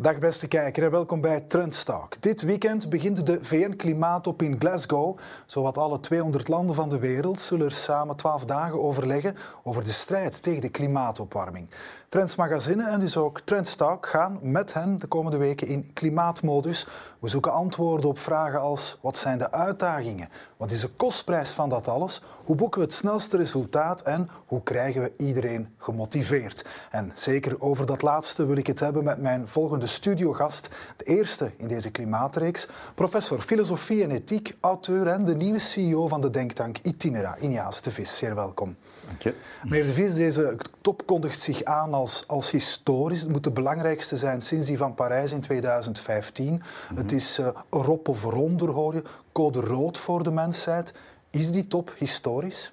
Dag beste kijker en welkom bij Trendstalk. Dit weekend begint de VN-klimaatop in Glasgow. Zowat alle 200 landen van de wereld zullen er samen 12 dagen overleggen over de strijd tegen de klimaatopwarming. Trends Magazine en dus ook Trendstalk gaan met hen de komende weken in klimaatmodus. We zoeken antwoorden op vragen als wat zijn de uitdagingen? Wat is de kostprijs van dat alles? Hoe boeken we het snelste resultaat en hoe krijgen we iedereen gemotiveerd? En zeker over dat laatste wil ik het hebben met mijn volgende studiogast, de eerste in deze klimaatreeks, professor filosofie en ethiek, auteur en de nieuwe CEO van de denktank Itinera, Iniaas de Vis. Zeer welkom. Meneer de Vis, deze top kondigt zich aan als, als historisch. Het moet de belangrijkste zijn sinds die van Parijs in 2015. Het is uh, erop of eronder, hoor je. Code rood voor de mensheid. Is die top historisch?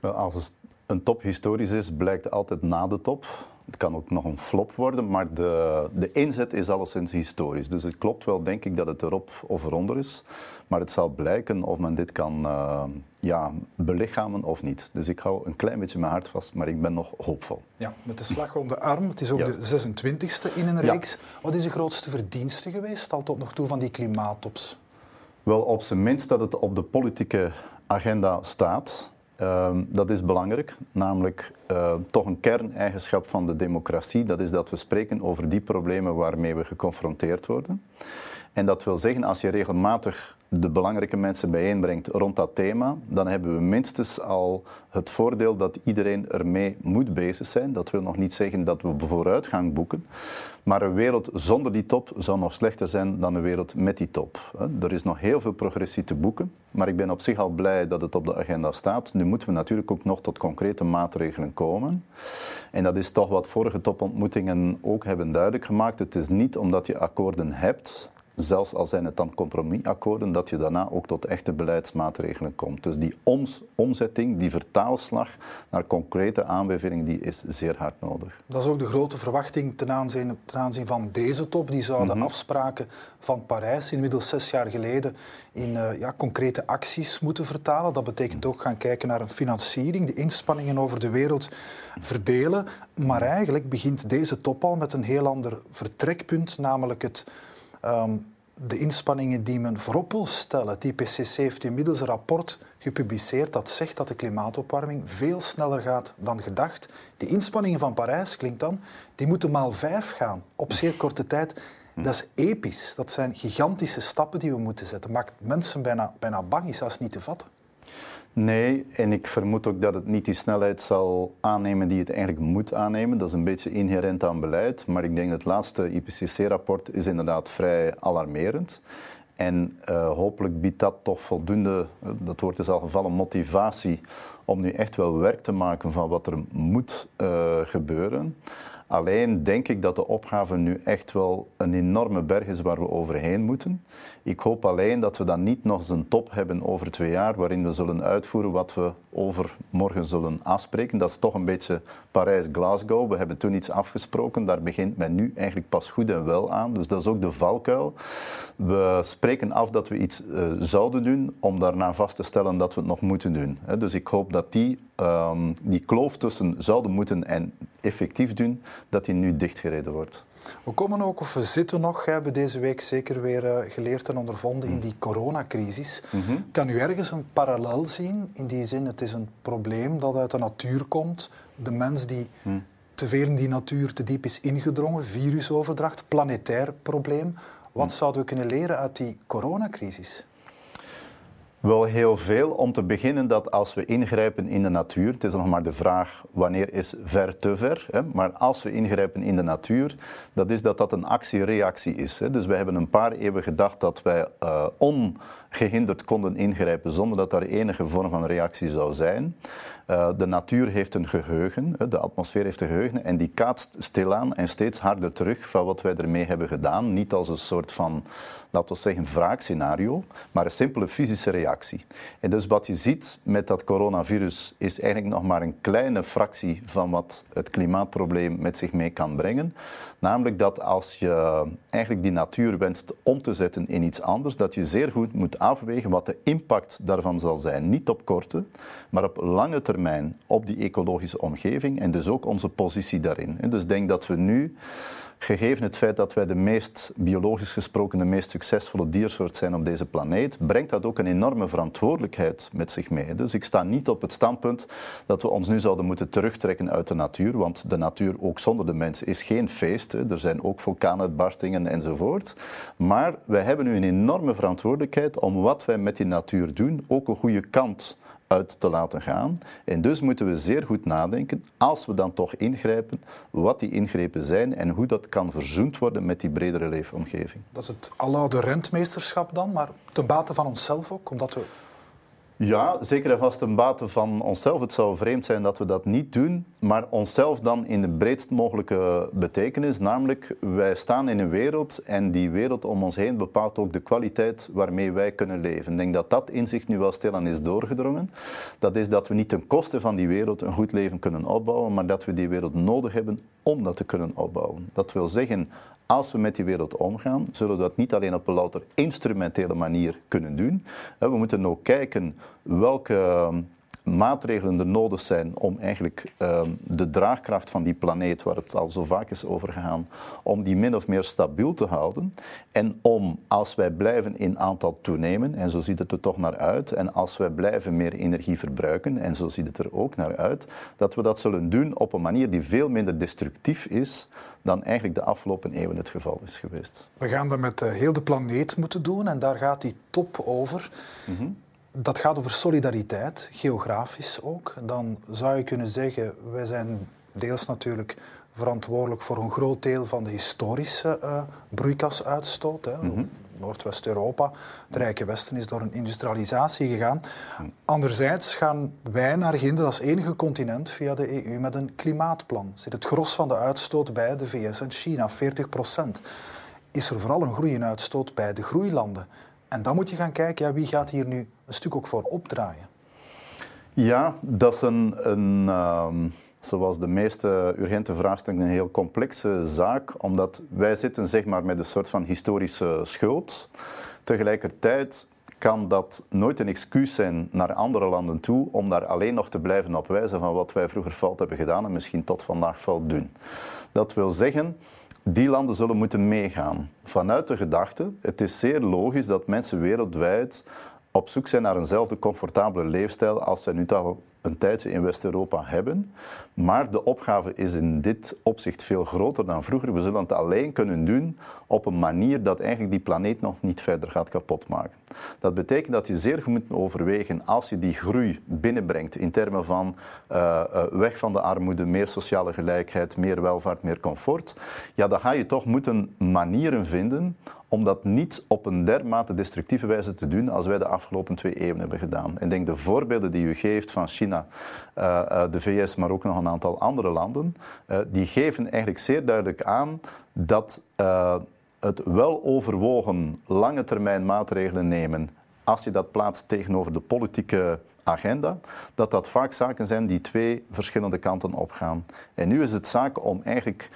Wel, als het een top historisch is, blijkt altijd na de top. Het kan ook nog een flop worden, maar de, de inzet is alleszins historisch. Dus het klopt wel, denk ik, dat het erop of eronder is. Maar het zal blijken of men dit kan uh, ja, belichamen of niet. Dus ik hou een klein beetje mijn hart vast, maar ik ben nog hoopvol. Ja, met de slag om de arm. Het is ook de 26e in een reeks. Ja. Wat is de grootste verdienste geweest al tot nog toe van die klimaattops? Wel, op zijn minst dat het op de politieke agenda staat. Uh, dat is belangrijk, namelijk uh, toch een kerneigenschap van de democratie. Dat is dat we spreken over die problemen waarmee we geconfronteerd worden. En dat wil zeggen, als je regelmatig de belangrijke mensen bijeenbrengt rond dat thema, dan hebben we minstens al het voordeel dat iedereen ermee moet bezig zijn. Dat wil nog niet zeggen dat we vooruitgang boeken, maar een wereld zonder die top zou nog slechter zijn dan een wereld met die top. Er is nog heel veel progressie te boeken, maar ik ben op zich al blij dat het op de agenda staat. Nu moeten we natuurlijk ook nog tot concrete maatregelen komen. En dat is toch wat vorige topontmoetingen ook hebben duidelijk gemaakt. Het is niet omdat je akkoorden hebt zelfs al zijn het dan compromisakkoorden, dat je daarna ook tot echte beleidsmaatregelen komt. Dus die oms omzetting, die vertaalslag naar concrete aanbevelingen, die is zeer hard nodig. Dat is ook de grote verwachting ten aanzien, ten aanzien van deze top. Die zouden mm -hmm. afspraken van Parijs, inmiddels zes jaar geleden, in uh, ja, concrete acties moeten vertalen. Dat betekent ook gaan kijken naar een financiering, de inspanningen over de wereld verdelen. Maar eigenlijk begint deze top al met een heel ander vertrekpunt, namelijk het Um, de inspanningen die men voorop wil stellen. Het IPCC heeft inmiddels een rapport gepubliceerd dat zegt dat de klimaatopwarming veel sneller gaat dan gedacht. Die inspanningen van Parijs, klinkt dan, die moeten maal vijf gaan op zeer korte tijd. Dat is episch. Dat zijn gigantische stappen die we moeten zetten. Maakt mensen bijna, bijna bang, is zelfs niet te vatten. Nee, en ik vermoed ook dat het niet die snelheid zal aannemen die het eigenlijk moet aannemen. Dat is een beetje inherent aan beleid. Maar ik denk dat het laatste IPCC-rapport is inderdaad vrij alarmerend. En uh, hopelijk biedt dat toch voldoende, dat woord is al gevallen, motivatie om nu echt wel werk te maken van wat er moet uh, gebeuren. Alleen denk ik dat de opgave nu echt wel een enorme berg is waar we overheen moeten. Ik hoop alleen dat we dan niet nog eens een top hebben over twee jaar, waarin we zullen uitvoeren wat we overmorgen zullen afspreken. Dat is toch een beetje Parijs-Glasgow. We hebben toen iets afgesproken, daar begint men nu eigenlijk pas goed en wel aan. Dus dat is ook de valkuil. We spreken af dat we iets uh, zouden doen, om daarna vast te stellen dat we het nog moeten doen. Dus ik hoop dat die, um, die kloof tussen zouden moeten en effectief doen, dat die nu dichtgereden wordt. We komen ook, of we zitten nog, hebben deze week zeker weer uh, geleerd en ondervonden in die coronacrisis. Mm -hmm. Kan u ergens een parallel zien? In die zin, het is een probleem dat uit de natuur komt. De mens die mm. te veel in die natuur te diep is ingedrongen, virusoverdracht, planetair probleem. Wat mm. zouden we kunnen leren uit die coronacrisis? Wel heel veel. Om te beginnen dat als we ingrijpen in de natuur, het is nog maar de vraag wanneer is ver te ver, hè, maar als we ingrijpen in de natuur, dat is dat dat een actie-reactie is. Hè. Dus we hebben een paar eeuwen gedacht dat wij uh, ongehinderd konden ingrijpen zonder dat daar enige vorm van reactie zou zijn. Uh, de natuur heeft een geheugen, de atmosfeer heeft een geheugen en die kaatst stilaan en steeds harder terug van wat wij ermee hebben gedaan. Niet als een soort van laten we zeggen, wraakscenario, maar een simpele fysische reactie. En dus wat je ziet met dat coronavirus is eigenlijk nog maar een kleine fractie van wat het klimaatprobleem met zich mee kan brengen. Namelijk dat als je eigenlijk die natuur wenst om te zetten in iets anders, dat je zeer goed moet afwegen wat de impact daarvan zal zijn. Niet op korte, maar op lange termijn op die ecologische omgeving en dus ook onze positie daarin. Dus denk dat we nu gegeven het feit dat wij de meest, biologisch gesproken, de meest succesvolle diersoort zijn op deze planeet, brengt dat ook een enorme verantwoordelijkheid met zich mee. Dus ik sta niet op het standpunt dat we ons nu zouden moeten terugtrekken uit de natuur, want de natuur, ook zonder de mens, is geen feest. Er zijn ook vulkaanuitbarstingen enzovoort. Maar wij hebben nu een enorme verantwoordelijkheid om wat wij met die natuur doen, ook een goede kant uit te laten gaan. En dus moeten we zeer goed nadenken, als we dan toch ingrijpen, wat die ingrepen zijn en hoe dat kan verzoend worden met die bredere leefomgeving. Dat is het aloude rentmeesterschap dan, maar ten bate van onszelf ook, omdat we ja, zeker en vast een bate van onszelf. Het zou vreemd zijn dat we dat niet doen, maar onszelf dan in de breedst mogelijke betekenis. Namelijk, wij staan in een wereld en die wereld om ons heen bepaalt ook de kwaliteit waarmee wij kunnen leven. Ik denk dat dat inzicht nu wel stilaan is doorgedrongen. Dat is dat we niet ten koste van die wereld een goed leven kunnen opbouwen, maar dat we die wereld nodig hebben om dat te kunnen opbouwen. Dat wil zeggen, als we met die wereld omgaan, zullen we dat niet alleen op een louter instrumentele manier kunnen doen. We moeten ook kijken welke maatregelen er nodig zijn om eigenlijk ehm, de draagkracht van die planeet, waar het al zo vaak is over gegaan, om die min of meer stabiel te houden. En om, als wij blijven in aantal toenemen, en zo ziet het er toch naar uit, en als wij blijven meer energie verbruiken, en zo ziet het er ook naar uit, dat we dat zullen doen op een manier die veel minder destructief is dan eigenlijk de afgelopen eeuwen het geval is geweest. We gaan dat met eh, heel de planeet moeten doen en daar gaat die top over. Mhm dat gaat over solidariteit, geografisch ook. Dan zou je kunnen zeggen, wij zijn deels natuurlijk verantwoordelijk voor een groot deel van de historische uh, broeikasuitstoot. Hè. Mhm. Noordwest-Europa, het Rijke Westen is door een industrialisatie gegaan. Mhm. Anderzijds gaan wij naar Ginder als enige continent via de EU met een klimaatplan. Zit het gros van de uitstoot bij de VS en China, 40 procent. Is er vooral een groei in uitstoot bij de groeilanden. En dan moet je gaan kijken, ja, wie gaat hier nu een stuk ook voor opdraaien? Ja, dat is een, een ehm, zoals de meeste urgente vraagstukken, een heel complexe zaak, omdat wij zitten zeg maar, met een soort van historische schuld. Tegelijkertijd kan dat nooit een excuus zijn naar andere landen toe om daar alleen nog te blijven op wijzen van wat wij vroeger fout hebben gedaan en misschien tot vandaag fout doen. Dat wil zeggen, die landen zullen moeten meegaan. Vanuit de gedachte, het is zeer logisch dat mensen wereldwijd op zoek zijn naar eenzelfde comfortabele leefstijl als wij nu een tijdje in West-Europa hebben. Maar de opgave is in dit opzicht veel groter dan vroeger. We zullen het alleen kunnen doen op een manier dat eigenlijk die planeet nog niet verder gaat kapotmaken. Dat betekent dat je zeer moet overwegen als je die groei binnenbrengt in termen van uh, weg van de armoede, meer sociale gelijkheid, meer welvaart, meer comfort. Ja, dan ga je toch moeten manieren vinden om dat niet op een dermate destructieve wijze te doen als wij de afgelopen twee eeuwen hebben gedaan. Ik denk de voorbeelden die u geeft van China, uh, de VS, maar ook nog een aantal andere landen, uh, die geven eigenlijk zeer duidelijk aan dat het wel overwogen lange termijn maatregelen nemen, als je dat plaatst tegenover de politieke agenda, dat dat vaak zaken zijn die twee verschillende kanten opgaan. En nu is het zaak om eigenlijk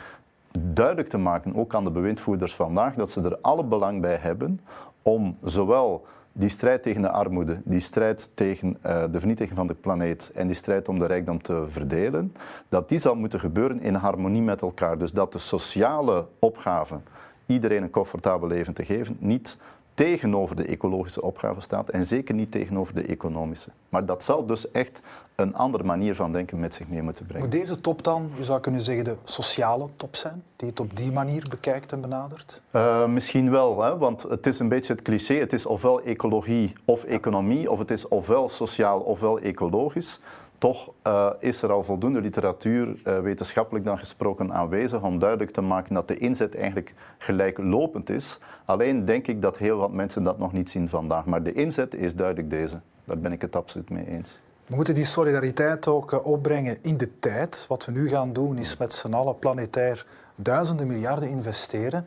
duidelijk te maken, ook aan de bewindvoerders vandaag, dat ze er alle belang bij hebben om zowel die strijd tegen de armoede, die strijd tegen uh, de vernietiging van de planeet en die strijd om de rijkdom te verdelen, dat die zal moeten gebeuren in harmonie met elkaar. Dus dat de sociale opgave iedereen een comfortabel leven te geven, niet tegenover de ecologische opgave staat en zeker niet tegenover de economische. Maar dat zal dus echt een andere manier van denken met zich mee moeten brengen. Moet deze top dan, je zou kunnen zeggen, de sociale top zijn, die het op die manier bekijkt en benadert? Uh, misschien wel, hè? want het is een beetje het cliché. Het is ofwel ecologie of economie, of het is ofwel sociaal ofwel ecologisch. Toch uh, is er al voldoende literatuur, uh, wetenschappelijk dan gesproken, aanwezig om duidelijk te maken dat de inzet eigenlijk gelijklopend is. Alleen denk ik dat heel wat mensen dat nog niet zien vandaag. Maar de inzet is duidelijk deze. Daar ben ik het absoluut mee eens. We moeten die solidariteit ook uh, opbrengen in de tijd. Wat we nu gaan doen is met z'n allen planetair duizenden miljarden investeren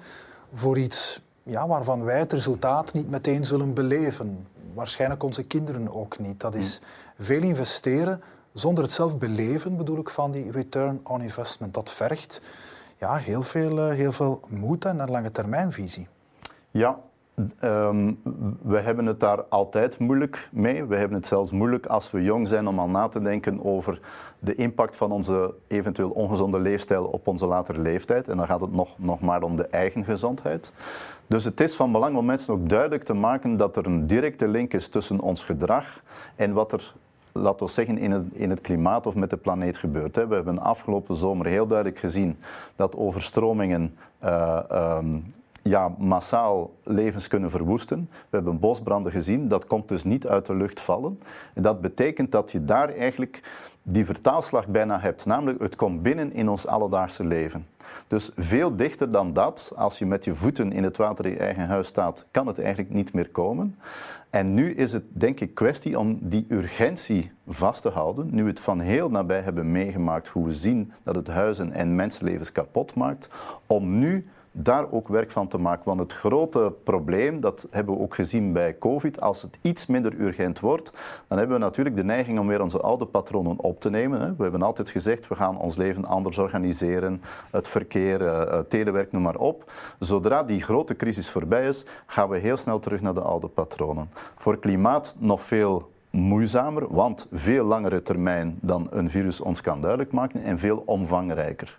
voor iets ja, waarvan wij het resultaat niet meteen zullen beleven. Waarschijnlijk onze kinderen ook niet. Dat is hmm. veel investeren zonder het zelf beleven, bedoel ik, van die return on investment. Dat vergt ja, heel, veel, eh, heel veel moed en een lange termijnvisie. Ja, Ehm, we hebben het daar altijd moeilijk mee. We hebben het zelfs moeilijk als we jong zijn om al na te denken over de impact van onze eventueel ongezonde leefstijl op onze latere leeftijd. En dan gaat het nog, nog maar om de eigen gezondheid. Dus het is van belang om mensen ook duidelijk te maken dat er een directe link is tussen ons gedrag en wat er laten we zeggen, in het, in het klimaat of met de planeet gebeurt. We hebben afgelopen zomer heel duidelijk gezien dat overstromingen uh, um, ja, massaal levens kunnen verwoesten. We hebben bosbranden gezien, dat komt dus niet uit de lucht vallen. En dat betekent dat je daar eigenlijk die vertaalslag bijna hebt. Namelijk, het komt binnen in ons alledaagse leven. Dus veel dichter dan dat, als je met je voeten in het water in je eigen huis staat, kan het eigenlijk niet meer komen. En nu is het denk ik kwestie om die urgentie vast te houden. Nu we het van heel nabij hebben meegemaakt hoe we zien dat het huizen en mensenlevens kapot maakt. Om nu daar ook werk van te maken. Want het grote probleem, dat hebben we ook gezien bij COVID, als het iets minder urgent wordt, dan hebben we natuurlijk de neiging om weer onze oude patronen op te nemen. We hebben altijd gezegd, we gaan ons leven anders organiseren, het verkeer, uh, telewerk, noem maar op. Zodra die grote crisis voorbij is, gaan we heel snel terug naar de oude patronen. Voor klimaat nog veel moeizamer, want veel langere termijn dan een virus ons kan duidelijk maken en veel omvangrijker.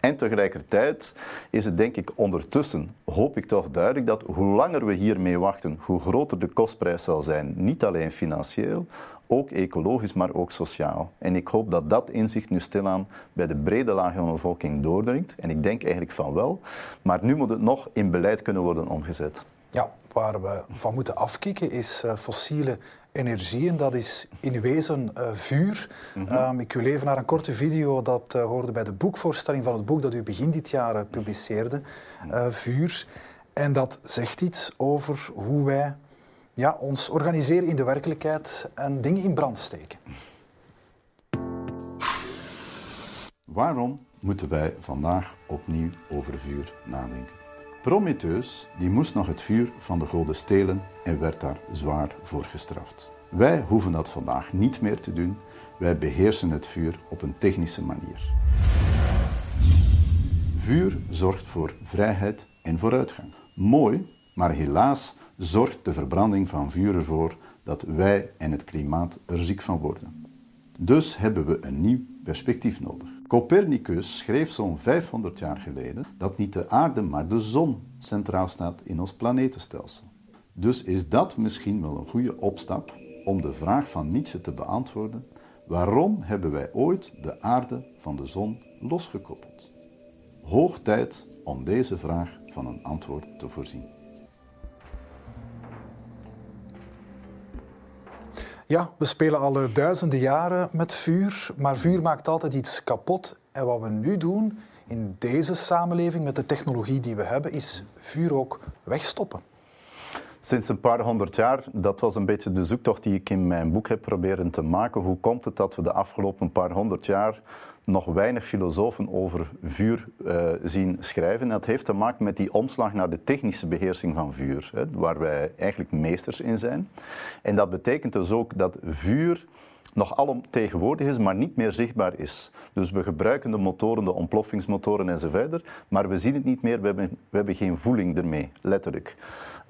En tegelijkertijd is het denk ik ondertussen, hoop ik toch duidelijk, dat hoe langer we hiermee wachten, hoe groter de kostprijs zal zijn. Niet alleen financieel, ook ecologisch, maar ook sociaal. En ik hoop dat dat inzicht nu stilaan bij de brede laag van de bevolking doordringt. En ik denk eigenlijk van wel. Maar nu moet het nog in beleid kunnen worden omgezet. Ja, waar we van moeten afkicken is uh, fossiele energie en dat is in wezen uh, vuur. Mm -hmm. um, ik wil even naar een korte video dat uh, hoorde bij de boekvoorstelling van het boek dat u begin dit jaar publiceerde, uh, Vuur. En dat zegt iets over hoe wij ja, ons organiseren in de werkelijkheid en dingen in brand steken. Waarom moeten wij vandaag opnieuw over vuur nadenken? Prometheus die moest nog het vuur van de goden stelen en werd daar zwaar voor gestraft. Wij hoeven dat vandaag niet meer te doen. Wij beheersen het vuur op een technische manier. Vuur zorgt voor vrijheid en vooruitgang. Mooi, maar helaas zorgt de verbranding van vuur ervoor dat wij en het klimaat er ziek van worden. Dus hebben we een nieuw perspectief nodig. Copernicus schreef zo'n 500 jaar geleden dat niet de aarde, maar de zon centraal staat in ons planetenstelsel. Dus is dat misschien wel een goede opstap om de vraag van Nietzsche te beantwoorden: waarom hebben wij ooit de aarde van de zon losgekoppeld? Hoog tijd om deze vraag van een antwoord te voorzien. Ja, we spelen al duizenden jaren met vuur, maar vuur maakt altijd iets kapot. En wat we nu doen in deze samenleving met de technologie die we hebben, is vuur ook wegstoppen. Sinds een paar honderd jaar, dat was een beetje de zoektocht die ik in mijn boek heb proberen te maken. Hoe komt het dat we de afgelopen paar honderd jaar nog weinig filosofen over vuur uh, zien schrijven. Dat heeft te maken met die omslag naar de technische beheersing van vuur, hè, waar wij eigenlijk meesters in zijn. En dat betekent dus ook dat vuur nog alomtegenwoordig is, maar niet meer zichtbaar is. Dus we gebruiken de motoren, de ontploffingsmotoren enzovoort, maar we zien het niet meer, we hebben, we hebben geen voeling ermee, letterlijk.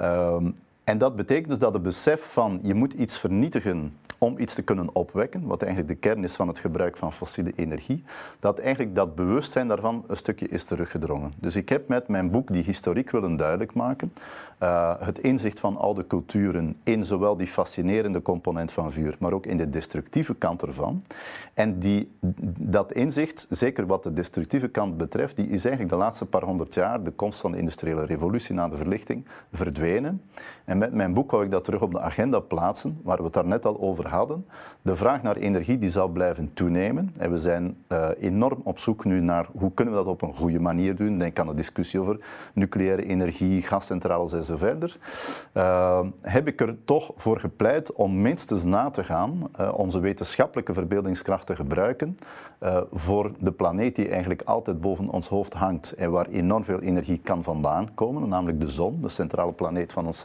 Um, en dat betekent dus dat het besef van je moet iets vernietigen om iets te kunnen opwekken, wat eigenlijk de kern is van het gebruik van fossiele energie, dat eigenlijk dat bewustzijn daarvan een stukje is teruggedrongen. Dus ik heb met mijn boek die historiek willen duidelijk maken, uh, het inzicht van oude culturen in zowel die fascinerende component van vuur, maar ook in de destructieve kant ervan. En die, dat inzicht, zeker wat de destructieve kant betreft, die is eigenlijk de laatste paar honderd jaar, de komst van de industriële revolutie na de verlichting, verdwenen. En met mijn boek wou ik dat terug op de agenda plaatsen, waar we het daar net al over hadden. De vraag naar energie die zal blijven toenemen. En we zijn uh, enorm op zoek nu naar hoe kunnen we dat op een goede manier doen. Denk aan de discussie over nucleaire energie, gascentrales enzovoort. Uh, heb ik er toch voor gepleit om minstens na te gaan, uh, onze wetenschappelijke verbeeldingskracht te gebruiken voor de planeet die eigenlijk altijd boven ons hoofd hangt en waar enorm veel energie kan vandaan komen, namelijk de zon, de centrale planeet van ons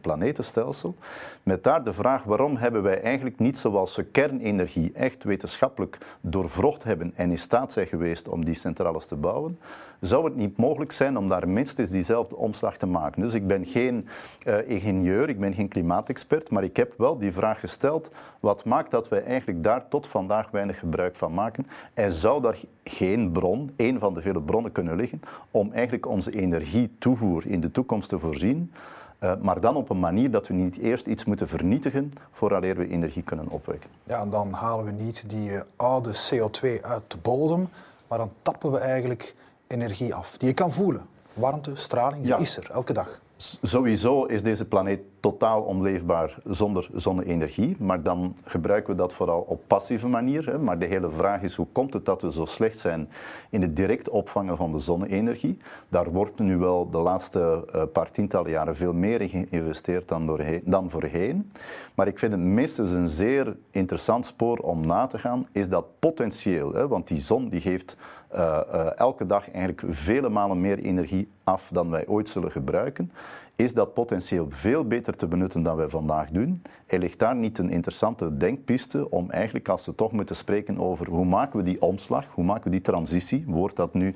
planetenstelsel. Met daar de vraag waarom hebben wij eigenlijk niet zoals we kernenergie echt wetenschappelijk doorvrocht hebben en in staat zijn geweest om die centrales te bouwen, zou het niet mogelijk zijn om daar minstens diezelfde omslag te maken. Dus ik ben geen uh, ingenieur, ik ben geen klimaatexpert, maar ik heb wel die vraag gesteld, wat maakt dat wij eigenlijk daar tot vandaag weinig gebruik van maken? En zou daar geen bron, een van de vele bronnen kunnen liggen, om eigenlijk onze energietoevoer in de toekomst te voorzien? Uh, maar dan op een manier dat we niet eerst iets moeten vernietigen vooraleer we energie kunnen opwekken. Ja, en dan halen we niet die uh, oude CO2 uit de bodem, maar dan tappen we eigenlijk energie af, die je kan voelen. Warmte, straling, die is er elke dag. Sowieso is deze planeet totaal onleefbaar zonder zonne-energie, maar dan gebruiken we dat vooral op passieve manier. Hè. Maar de hele vraag is hoe komt het dat we zo slecht zijn in het direct opvangen van de zonne-energie? Daar wordt nu wel de laatste uh, paar tientallen jaren veel meer in geïnvesteerd dan, doorheen, dan voorheen. Maar ik vind het meestens een zeer interessant spoor om na te gaan, is dat potentieel. Hè, want die zon die geeft uh, uh, elke dag eigenlijk vele malen meer energie af dan wij ooit zullen gebruiken is dat potentieel veel beter te benutten dan wij vandaag doen. En ligt daar niet een interessante denkpiste om eigenlijk, als we toch moeten spreken over hoe maken we die omslag, hoe maken we die transitie, woord dat nu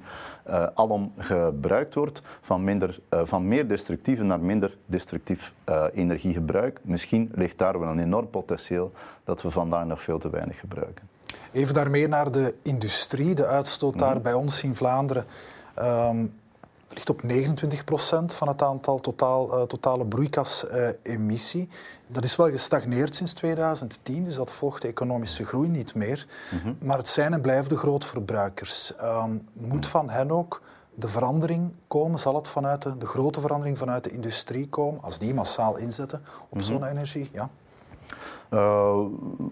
uh, alom gebruikt wordt, van, minder, van meer destructief naar minder destructief energiegebruik. Misschien ligt daar wel een enorm potentieel dat we vandaag nog veel te weinig gebruiken. Even daarmee naar de industrie, de uitstoot daar mm. bij ons in Vlaanderen. Um, ligt op 29 procent van het aantal totaal, uh, totale broeikasemissie. dat is wel gestagneerd sinds 2010, dus dat volgt de economische groei niet meer. Mm -hmm. Maar het zijn en blijven de grootverbruikers. Um, moet van hen ook de verandering komen? Zal het vanuit de, de, grote verandering vanuit de industrie komen, als die massaal inzetten op mm -hmm. zonne-energie? Ja. Uh,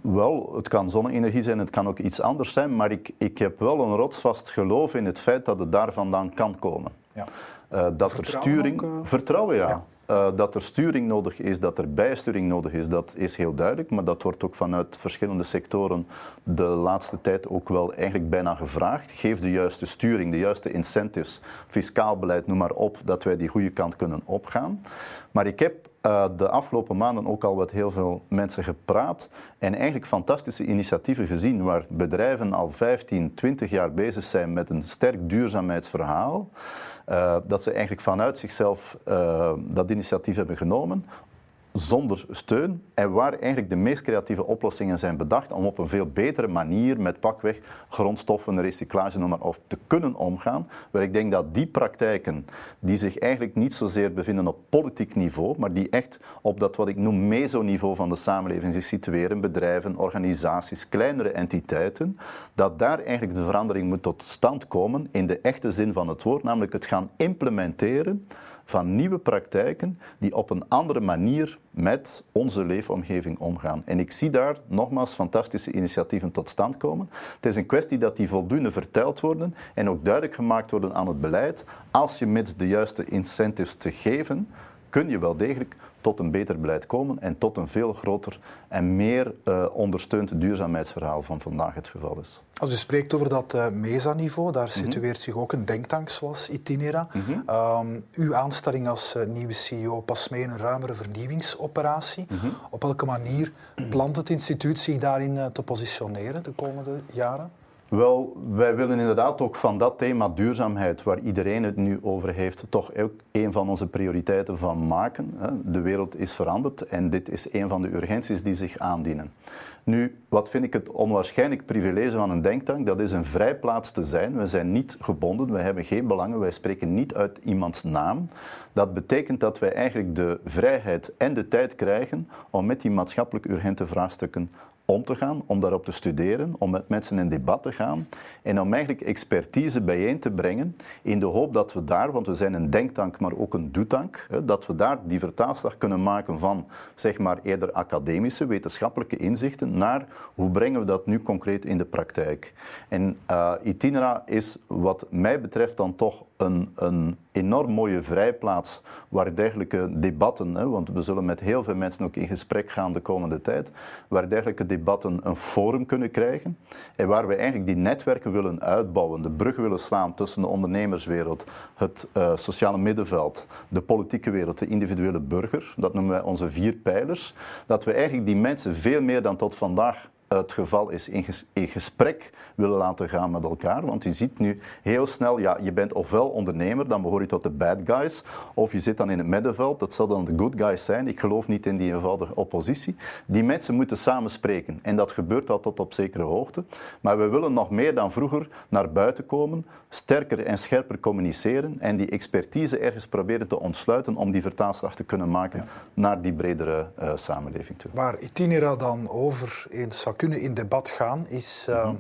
wel, het kan zonne-energie zijn, het kan ook iets anders zijn, maar ik, ik heb wel een rotsvast geloof in het feit dat het daar vandaan kan komen. Ja. Uh, dat er sturing. Ook, uh... Vertrouwen, ja. ja. Uh, dat er sturing nodig is, dat er bijsturing nodig is, dat is heel duidelijk. Maar dat wordt ook vanuit verschillende sectoren de laatste tijd ook wel eigenlijk bijna gevraagd. Geef de juiste sturing, de juiste incentives, fiscaal beleid, noem maar op, dat wij die goede kant kunnen opgaan. Maar ik heb uh, de afgelopen maanden ook al met heel veel mensen gepraat en eigenlijk fantastische initiatieven gezien waar bedrijven al 15, 20 jaar bezig zijn met een sterk duurzaamheidsverhaal. Uh, dat ze eigenlijk vanuit zichzelf uh, dat initiatief hebben genomen zonder steun en waar eigenlijk de meest creatieve oplossingen zijn bedacht om op een veel betere manier met pakweg grondstoffen, recyclage, noem maar op, te kunnen omgaan. Waar ik denk dat die praktijken, die zich eigenlijk niet zozeer bevinden op politiek niveau, maar die echt op dat wat ik noem mesoniveau van de samenleving zich situeren, bedrijven, organisaties, kleinere entiteiten, dat daar eigenlijk de verandering moet tot stand komen in de echte zin van het woord, namelijk het gaan implementeren van nieuwe praktijken die op een andere manier met onze leefomgeving omgaan. En ik zie daar nogmaals fantastische initiatieven tot stand komen. Het is een kwestie dat die voldoende verteld worden en ook duidelijk gemaakt worden aan het beleid. Als je met de juiste incentives te geven, kun je wel degelijk tot een beter beleid komen en tot een veel groter en meer uh, ondersteund duurzaamheidsverhaal van vandaag het geval is. Als u spreekt over dat uh, MESA-niveau, daar mm -hmm. situeert zich ook een denktank zoals Itinera. Mm -hmm. um, uw aanstelling als uh, nieuwe CEO past mee in een ruimere vernieuwingsoperatie. Mm -hmm. Op welke manier plant het instituut zich daarin te positioneren de komende jaren? Wel, wij willen inderdaad ook van dat thema duurzaamheid, waar iedereen het nu over heeft, toch ook een van onze prioriteiten van maken. De wereld is veranderd en dit is een van de urgenties die zich aandienen. Nu, wat vind ik het onwaarschijnlijk privilege van een denktank? Dat is een vrijplaats te zijn. We zijn niet gebonden, we hebben geen belangen, wij spreken niet uit iemands naam. Dat betekent dat wij eigenlijk de vrijheid en de tijd krijgen om met die maatschappelijk urgente vraagstukken om te gaan, om daarop te studeren, om met mensen in debat te gaan en om eigenlijk expertise bijeen te brengen in de hoop dat we daar, want we zijn een denktank, maar ook een doetank, dat we daar die vertaalslag kunnen maken van zeg maar eerder academische, wetenschappelijke inzichten naar hoe brengen we dat nu concreet in de praktijk. En uh, Itinera is wat mij betreft dan toch een, een enorm mooie vrijplaats waar dergelijke debatten, hè, want we zullen met heel veel mensen ook in gesprek gaan de komende tijd, waar dergelijke debatten een forum kunnen krijgen. En waar we eigenlijk die netwerken willen uitbouwen, de brug willen slaan tussen de ondernemerswereld, het uh, sociale middenveld, de politieke wereld, de individuele burger. Dat noemen wij onze vier pijlers. Dat we eigenlijk die mensen veel meer dan tot vandaag het geval is in, in gesprek willen laten gaan met elkaar. Want je ziet nu heel snel, ja, je bent ofwel ondernemer, dan behoor je tot de bad guys, of je zit dan in het middenveld, dat zal dan de good guys zijn. Ik geloof niet in die eenvoudige oppositie. Die mensen moeten samen spreken en dat gebeurt al tot op zekere hoogte. Maar we willen nog meer dan vroeger naar buiten komen, sterker en scherper communiceren en die expertise ergens proberen te ontsluiten om die vertaalslag te kunnen maken naar die bredere uh, samenleving toe. Waar Itinera dan over zou kunnen in debat gaan, is uh,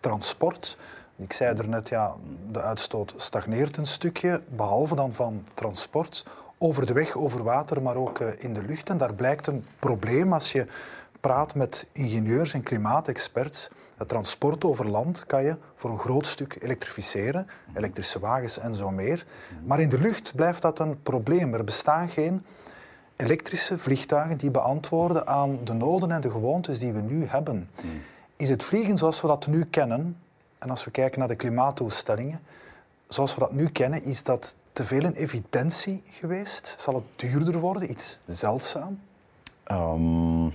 transport. Ik zei er net, ja, de uitstoot stagneert een stukje, behalve dan van transport. Over de weg, over water, maar ook uh, in de lucht. En daar blijkt een probleem als je praat met ingenieurs en klimaatexperts. Het transport over land kan je voor een groot stuk elektrificeren, elektrische wagens en zo meer. Maar in de lucht blijft dat een probleem. Er bestaan geen elektrische vliegtuigen die beantwoorden aan de noden en de gewoontes die we nu hebben. Is het vliegen zoals we dat nu kennen, en als we kijken naar de klimaatdoelstellingen, zoals we dat nu kennen, is dat te veel een evidentie geweest? Zal het duurder worden, iets zeldzaam? Um,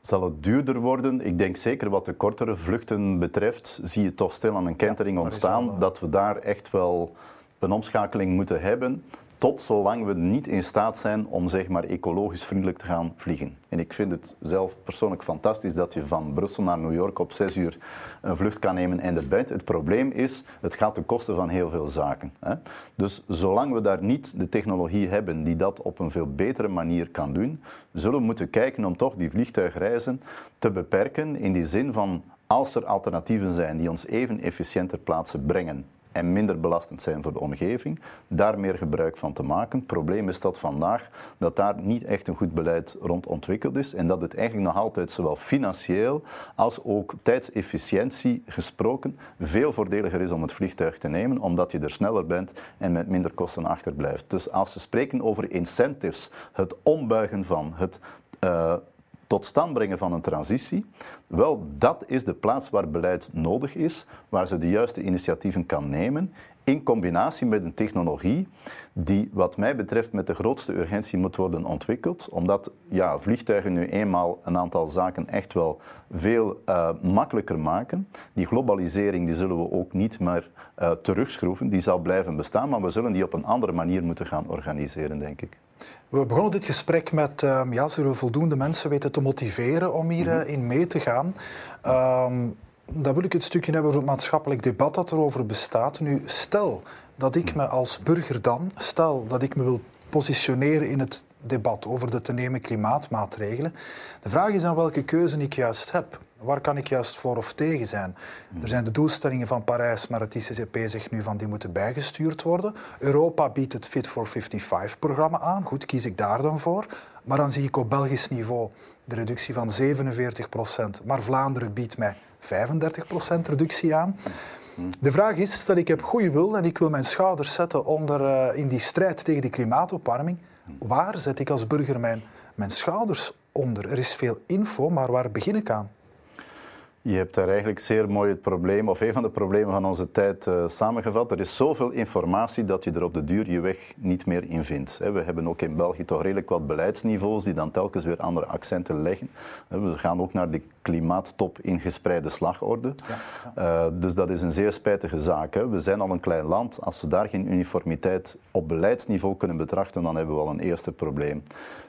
zal het duurder worden? Ik denk zeker wat de kortere vluchten betreft, zie je toch stil aan een kentering ontstaan, eh, dat we daar echt wel een omschakeling moeten hebben tot zolang we niet in staat zijn om zeg maar, ecologisch vriendelijk te gaan vliegen. En ik vind het zelf persoonlijk fantastisch dat je van Brussel naar New York op zes uur een vlucht kan nemen en er bent. Het probleem is, het gaat ten koste van heel veel zaken. Hè. Dus zolang we daar niet de technologie hebben die dat op een veel betere manier kan doen, zullen we moeten kijken om toch die vliegtuigreizen te beperken in die zin van als er alternatieven zijn die ons even efficiënt ter plaatse brengen en minder belastend zijn voor de omgeving, daar meer gebruik van te maken. Het probleem is dat vandaag dat daar niet echt een goed beleid rond ontwikkeld is en dat het eigenlijk nog altijd zowel financieel als ook tijdsefficiëntie gesproken veel voordeliger is om het vliegtuig te nemen, omdat je er sneller bent en met minder kosten achterblijft. Dus als we spreken over incentives, het ombuigen van het uh, tot stand brengen van een transitie, wel, dat is de plaats waar beleid nodig is, waar ze de juiste initiatieven kan nemen, in combinatie met een technologie die, wat mij betreft, met de grootste urgentie moet worden ontwikkeld, omdat ja, vliegtuigen nu eenmaal een aantal zaken echt wel veel uh, makkelijker maken. Die globalisering die zullen we ook niet meer uh, terugschroeven, die zal blijven bestaan, maar we zullen die op een andere manier moeten gaan organiseren, denk ik. We begonnen dit gesprek met, um, ja, zullen we voldoende mensen weten te motiveren om hierin mhm. uh, mee te gaan? Um, dan wil ik het stukje hebben over het maatschappelijk debat dat erover bestaat. Nu, stel dat ik me als burger dan, stel dat ik me wil positioneren in het debat over de te nemen klimaatmaatregelen. De vraag is aan welke keuze ik juist heb. Waar kan ik juist voor of tegen zijn? Er zijn de doelstellingen van Parijs, maar het ICCP zegt nu van die moeten bijgestuurd worden. Europa biedt het Fit for 55-programma aan. Goed, kies ik daar dan voor. Maar dan zie ik op Belgisch niveau de reductie van 47 procent. Maar Vlaanderen biedt mij 35 procent reductie aan. De vraag is, stel ik heb goede wil en ik wil mijn schouders zetten onder, uh, in die strijd tegen die klimaatopwarming. Waar zet ik als burger mijn, mijn schouders onder? Er is veel info, maar waar begin ik aan? Je hebt daar eigenlijk zeer mooi het probleem, of een van de problemen van onze tijd uh, samengevat. Er is zoveel informatie dat je er op de duur je weg niet meer in vindt. We hebben ook in België toch redelijk wat beleidsniveaus die dan telkens weer andere accenten leggen. We gaan ook naar de klimaattop in gespreide slagorde. Ja, uh, dus dat is een zeer spijtige zaak. Hè. We zijn al een klein land. Als we daar geen uniformiteit op beleidsniveau kunnen betrachten, dan hebben we al een eerste probleem.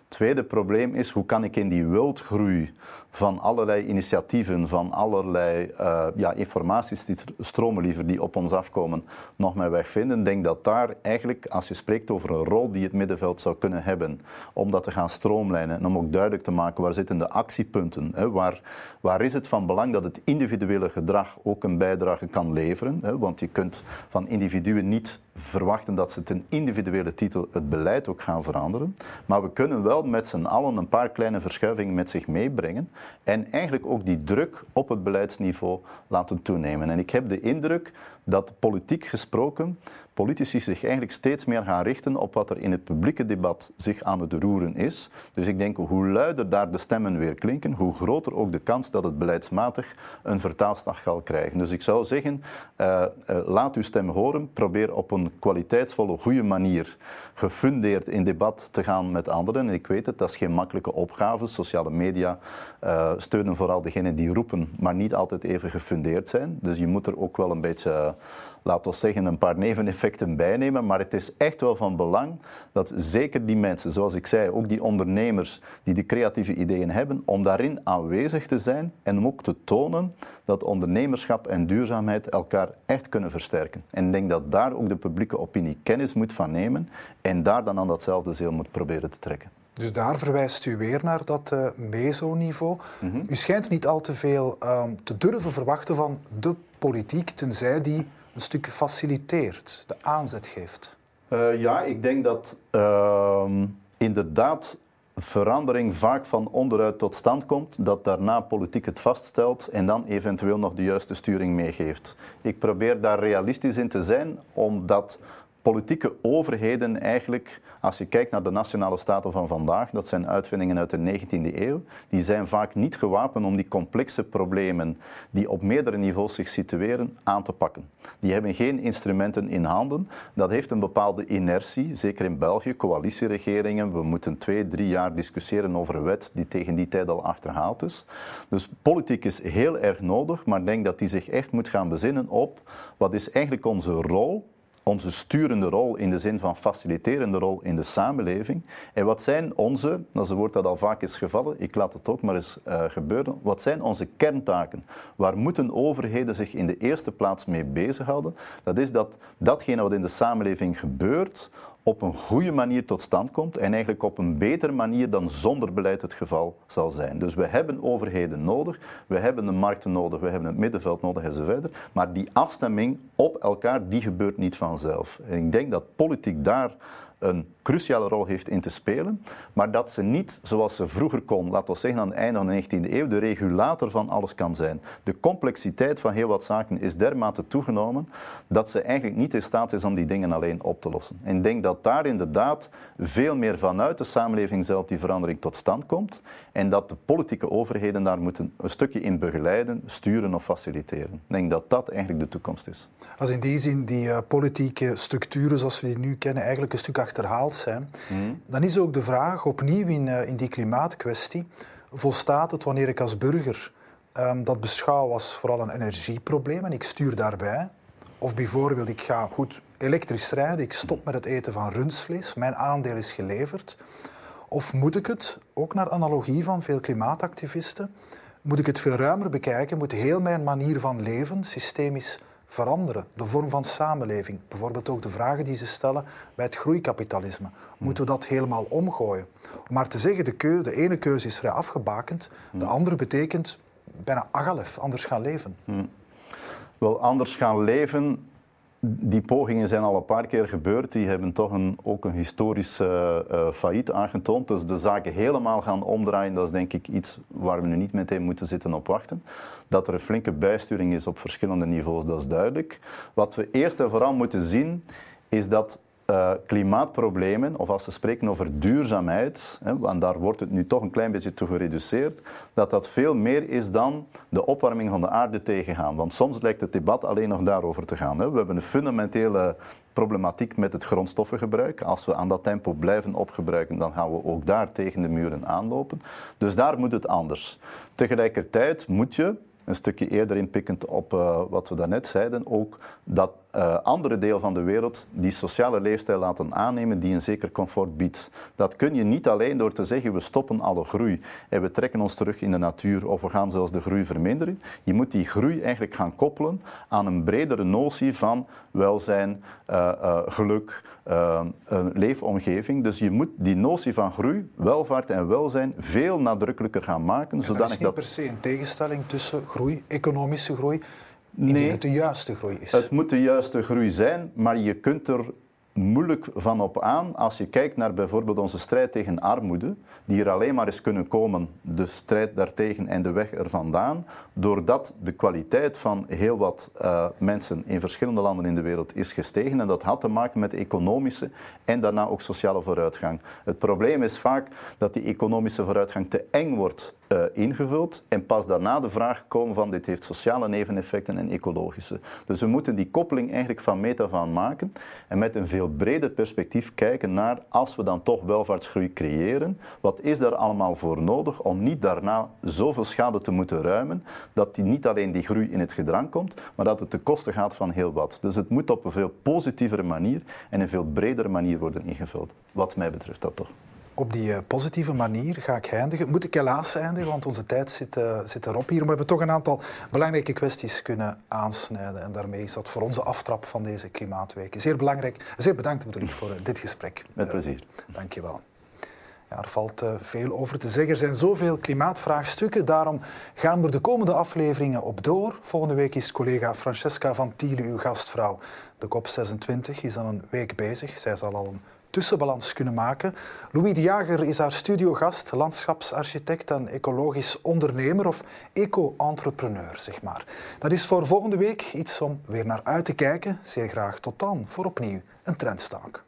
Tweede probleem is hoe kan ik in die wildgroei van allerlei initiatieven, van allerlei uh, ja, informatiestromen liever die op ons afkomen, nog mijn weg vinden. Ik denk dat daar eigenlijk, als je spreekt over een rol die het middenveld zou kunnen hebben, om dat te gaan stroomlijnen en om ook duidelijk te maken waar zitten de actiepunten, hè, waar, waar is het van belang dat het individuele gedrag ook een bijdrage kan leveren. Hè, want je kunt van individuen niet verwachten dat ze ten individuele titel het beleid ook gaan veranderen. Maar we kunnen wel met z'n allen een paar kleine verschuivingen met zich meebrengen en eigenlijk ook die druk op het beleidsniveau laten toenemen. En ik heb de indruk dat politiek gesproken politici zich eigenlijk steeds meer gaan richten op wat er in het publieke debat zich aan het roeren is. Dus ik denk, hoe luider daar de stemmen weer klinken, hoe groter ook de kans dat het beleidsmatig een vertaalslag zal krijgen. Dus ik zou zeggen, uh, uh, laat uw stem horen. Probeer op een kwaliteitsvolle, goede manier, gefundeerd in debat te gaan met anderen. En ik weet het, dat is geen makkelijke opgave. Sociale media uh, steunen vooral degenen die roepen, maar niet altijd even gefundeerd zijn. Dus je moet er ook wel een beetje laten we zeggen, een paar neveneffecten bijnemen. Maar het is echt wel van belang dat zeker die mensen, zoals ik zei, ook die ondernemers die de creatieve ideeën hebben, om daarin aanwezig te zijn en om ook te tonen dat ondernemerschap en duurzaamheid elkaar echt kunnen versterken. En ik denk dat daar ook de publieke opinie kennis moet van nemen en daar dan aan datzelfde zeel moet proberen te trekken. Dus daar verwijst u weer naar dat uh, meso-niveau. Mm U schijnt niet al te veel uh, te durven verwachten van de politiek, tenzij die een stuk faciliteert, de aanzet geeft? Uh, ja, ik denk dat uh, inderdaad verandering vaak van onderuit tot stand komt, dat daarna politiek het vaststelt en dan eventueel nog de juiste sturing meegeeft. Ik probeer daar realistisch in te zijn, omdat politieke overheden eigenlijk, als je kijkt naar de nationale staten van vandaag, dat zijn uitvindingen uit de 19e eeuw, die zijn vaak niet gewapend om die complexe problemen die op meerdere niveaus zich situeren aan te pakken. Die hebben geen instrumenten in handen. Dat heeft een bepaalde inertie, zeker in België, coalitieregeringen. We moeten twee, drie jaar discussiëren over een wet die tegen die tijd al achterhaald is. Dus politiek is heel erg nodig, maar ik denk dat die zich echt moet gaan bezinnen op wat is eigenlijk onze rol onze sturende rol in de zin van faciliterende rol in de samenleving. En wat zijn onze, dat is een woord dat al vaak is gevallen, ik laat het ook maar eens uh, gebeuren, wat zijn onze kerntaken? Waar moeten overheden zich in de eerste plaats mee bezighouden? Dat is dat datgene wat in de samenleving gebeurt, op een goede manier tot stand komt en eigenlijk op een betere manier dan zonder beleid het geval zal zijn. Dus we hebben overheden nodig, we hebben de markten nodig, we hebben het middenveld nodig enzovoort. Maar die afstemming op elkaar, die gebeurt niet vanzelf. En ik denk dat politiek daar een cruciale rol heeft in te spelen, maar dat ze niet, zoals ze vroeger kon, laten we zeggen aan het einde van de 19e eeuw, de regulator van alles kan zijn. De complexiteit van heel wat zaken is dermate toegenomen dat ze eigenlijk niet in staat is om die dingen alleen op te lossen. En ik denk dat daar inderdaad veel meer vanuit de samenleving zelf die verandering tot stand komt en dat de politieke overheden daar moeten een stukje in begeleiden, sturen of faciliteren. Ik denk dat dat eigenlijk de toekomst is. Als in die zin die uh, politieke structuren zoals we die nu kennen eigenlijk een stuk achterhaald zijn, mm. dan is ook de vraag opnieuw in, uh, in die klimaatkwestie, volstaat het wanneer ik als burger um, dat beschouw als vooral een energieprobleem en ik stuur daarbij, of bijvoorbeeld ik ga goed elektrisch rijden, ik stop met het eten van rundvlees, mijn aandeel is geleverd, of moet ik het, ook naar analogie van veel klimaatactivisten, moet ik het veel ruimer bekijken, moet heel mijn manier van leven systemisch veranderen. De vorm van samenleving, bijvoorbeeld ook de vragen die ze stellen bij het groeikapitalisme. Moeten we dat helemaal omgooien? Om maar te zeggen, de, keu, de ene keuze is vrij afgebakend, de andere betekent bijna agalef, anders gaan leven. Hmm. Wel, anders gaan leven die pogingen zijn al een paar keer gebeurd. Die hebben toch een, ook een historisch uh, failliet aangetoond. Dus de zaken helemaal gaan omdraaien, dat is denk ik iets waar we nu niet meteen moeten zitten op wachten. Dat er een flinke bijsturing is op verschillende niveaus, dat is duidelijk. Wat we eerst en vooral moeten zien, is dat uh, klimaatproblemen, of als we spreken over duurzaamheid, hè, want daar wordt het nu toch een klein beetje toe gereduceerd, dat dat veel meer is dan de opwarming van de aarde tegengaan. Want soms lijkt het debat alleen nog daarover te gaan. Hè. We hebben een fundamentele problematiek met het grondstoffengebruik. Als we aan dat tempo blijven opgebruiken, dan gaan we ook daar tegen de muren aanlopen. Dus daar moet het anders. Tegelijkertijd moet je, een stukje eerder inpikkend op uh, wat we daarnet zeiden, ook dat uh, andere deel van de wereld die sociale leefstijl laten aannemen die een zeker comfort biedt. Dat kun je niet alleen door te zeggen we stoppen alle groei en we trekken ons terug in de natuur of we gaan zelfs de groei verminderen. Je moet die groei eigenlijk gaan koppelen aan een bredere notie van welzijn, uh, uh, geluk, een leefomgeving. Dus je moet die notie van groei, welvaart en welzijn veel nadrukkelijker gaan maken. er is niet dat... per se een tegenstelling tussen groei, economische groei Nee, het de juiste groei is. Het moet de juiste groei zijn, maar je kunt er moeilijk van op aan als je kijkt naar bijvoorbeeld onze strijd tegen armoede, die er alleen maar is kunnen komen, de strijd daartegen en de weg er vandaan, doordat de kwaliteit van heel wat uh, mensen in verschillende landen in de wereld is gestegen. En dat had te maken met economische en daarna ook sociale vooruitgang. Het probleem is vaak dat die economische vooruitgang te eng wordt uh, ingevuld en pas daarna de vraag komen van dit heeft sociale neveneffecten en ecologische. Dus we moeten die koppeling eigenlijk van meet aan maken en met een veel breder perspectief kijken naar als we dan toch welvaartsgroei creëren, wat is daar allemaal voor nodig om niet daarna zoveel schade te moeten ruimen dat die niet alleen die groei in het gedrang komt, maar dat het ten koste gaat van heel wat. Dus het moet op een veel positievere manier en een veel bredere manier worden ingevuld. Wat mij betreft dat toch op die eh, positieve manier ga ik eindigen. Moet ik helaas eindigen, want onze tijd zit, uh, zit erop hier. Maar we hebben toch een aantal belangrijke kwesties kunnen aansnijden. En daarmee is dat voor onze aftrap van deze Klimaatweek zeer belangrijk. Zeer bedankt natuurlijk voor uh, dit gesprek. Met plezier. Dank je wel. Ja, er valt veel over te zeggen. Er zijn zoveel klimaatvraagstukken. Daarom gaan we de komende afleveringen op door. Volgende week is collega Francesca van Thiele uw gastvrouw. De COP26 is dan een week bezig. Zij zal al een kunnen maken. Louis de Jager is haar studiogast, landschapsarchitect en ecologisch ondernemer of eco-entrepreneur, zeg maar. Dat is voor volgende week iets om weer naar uit te kijken. Zeer graag tot dan voor opnieuw een trendstank.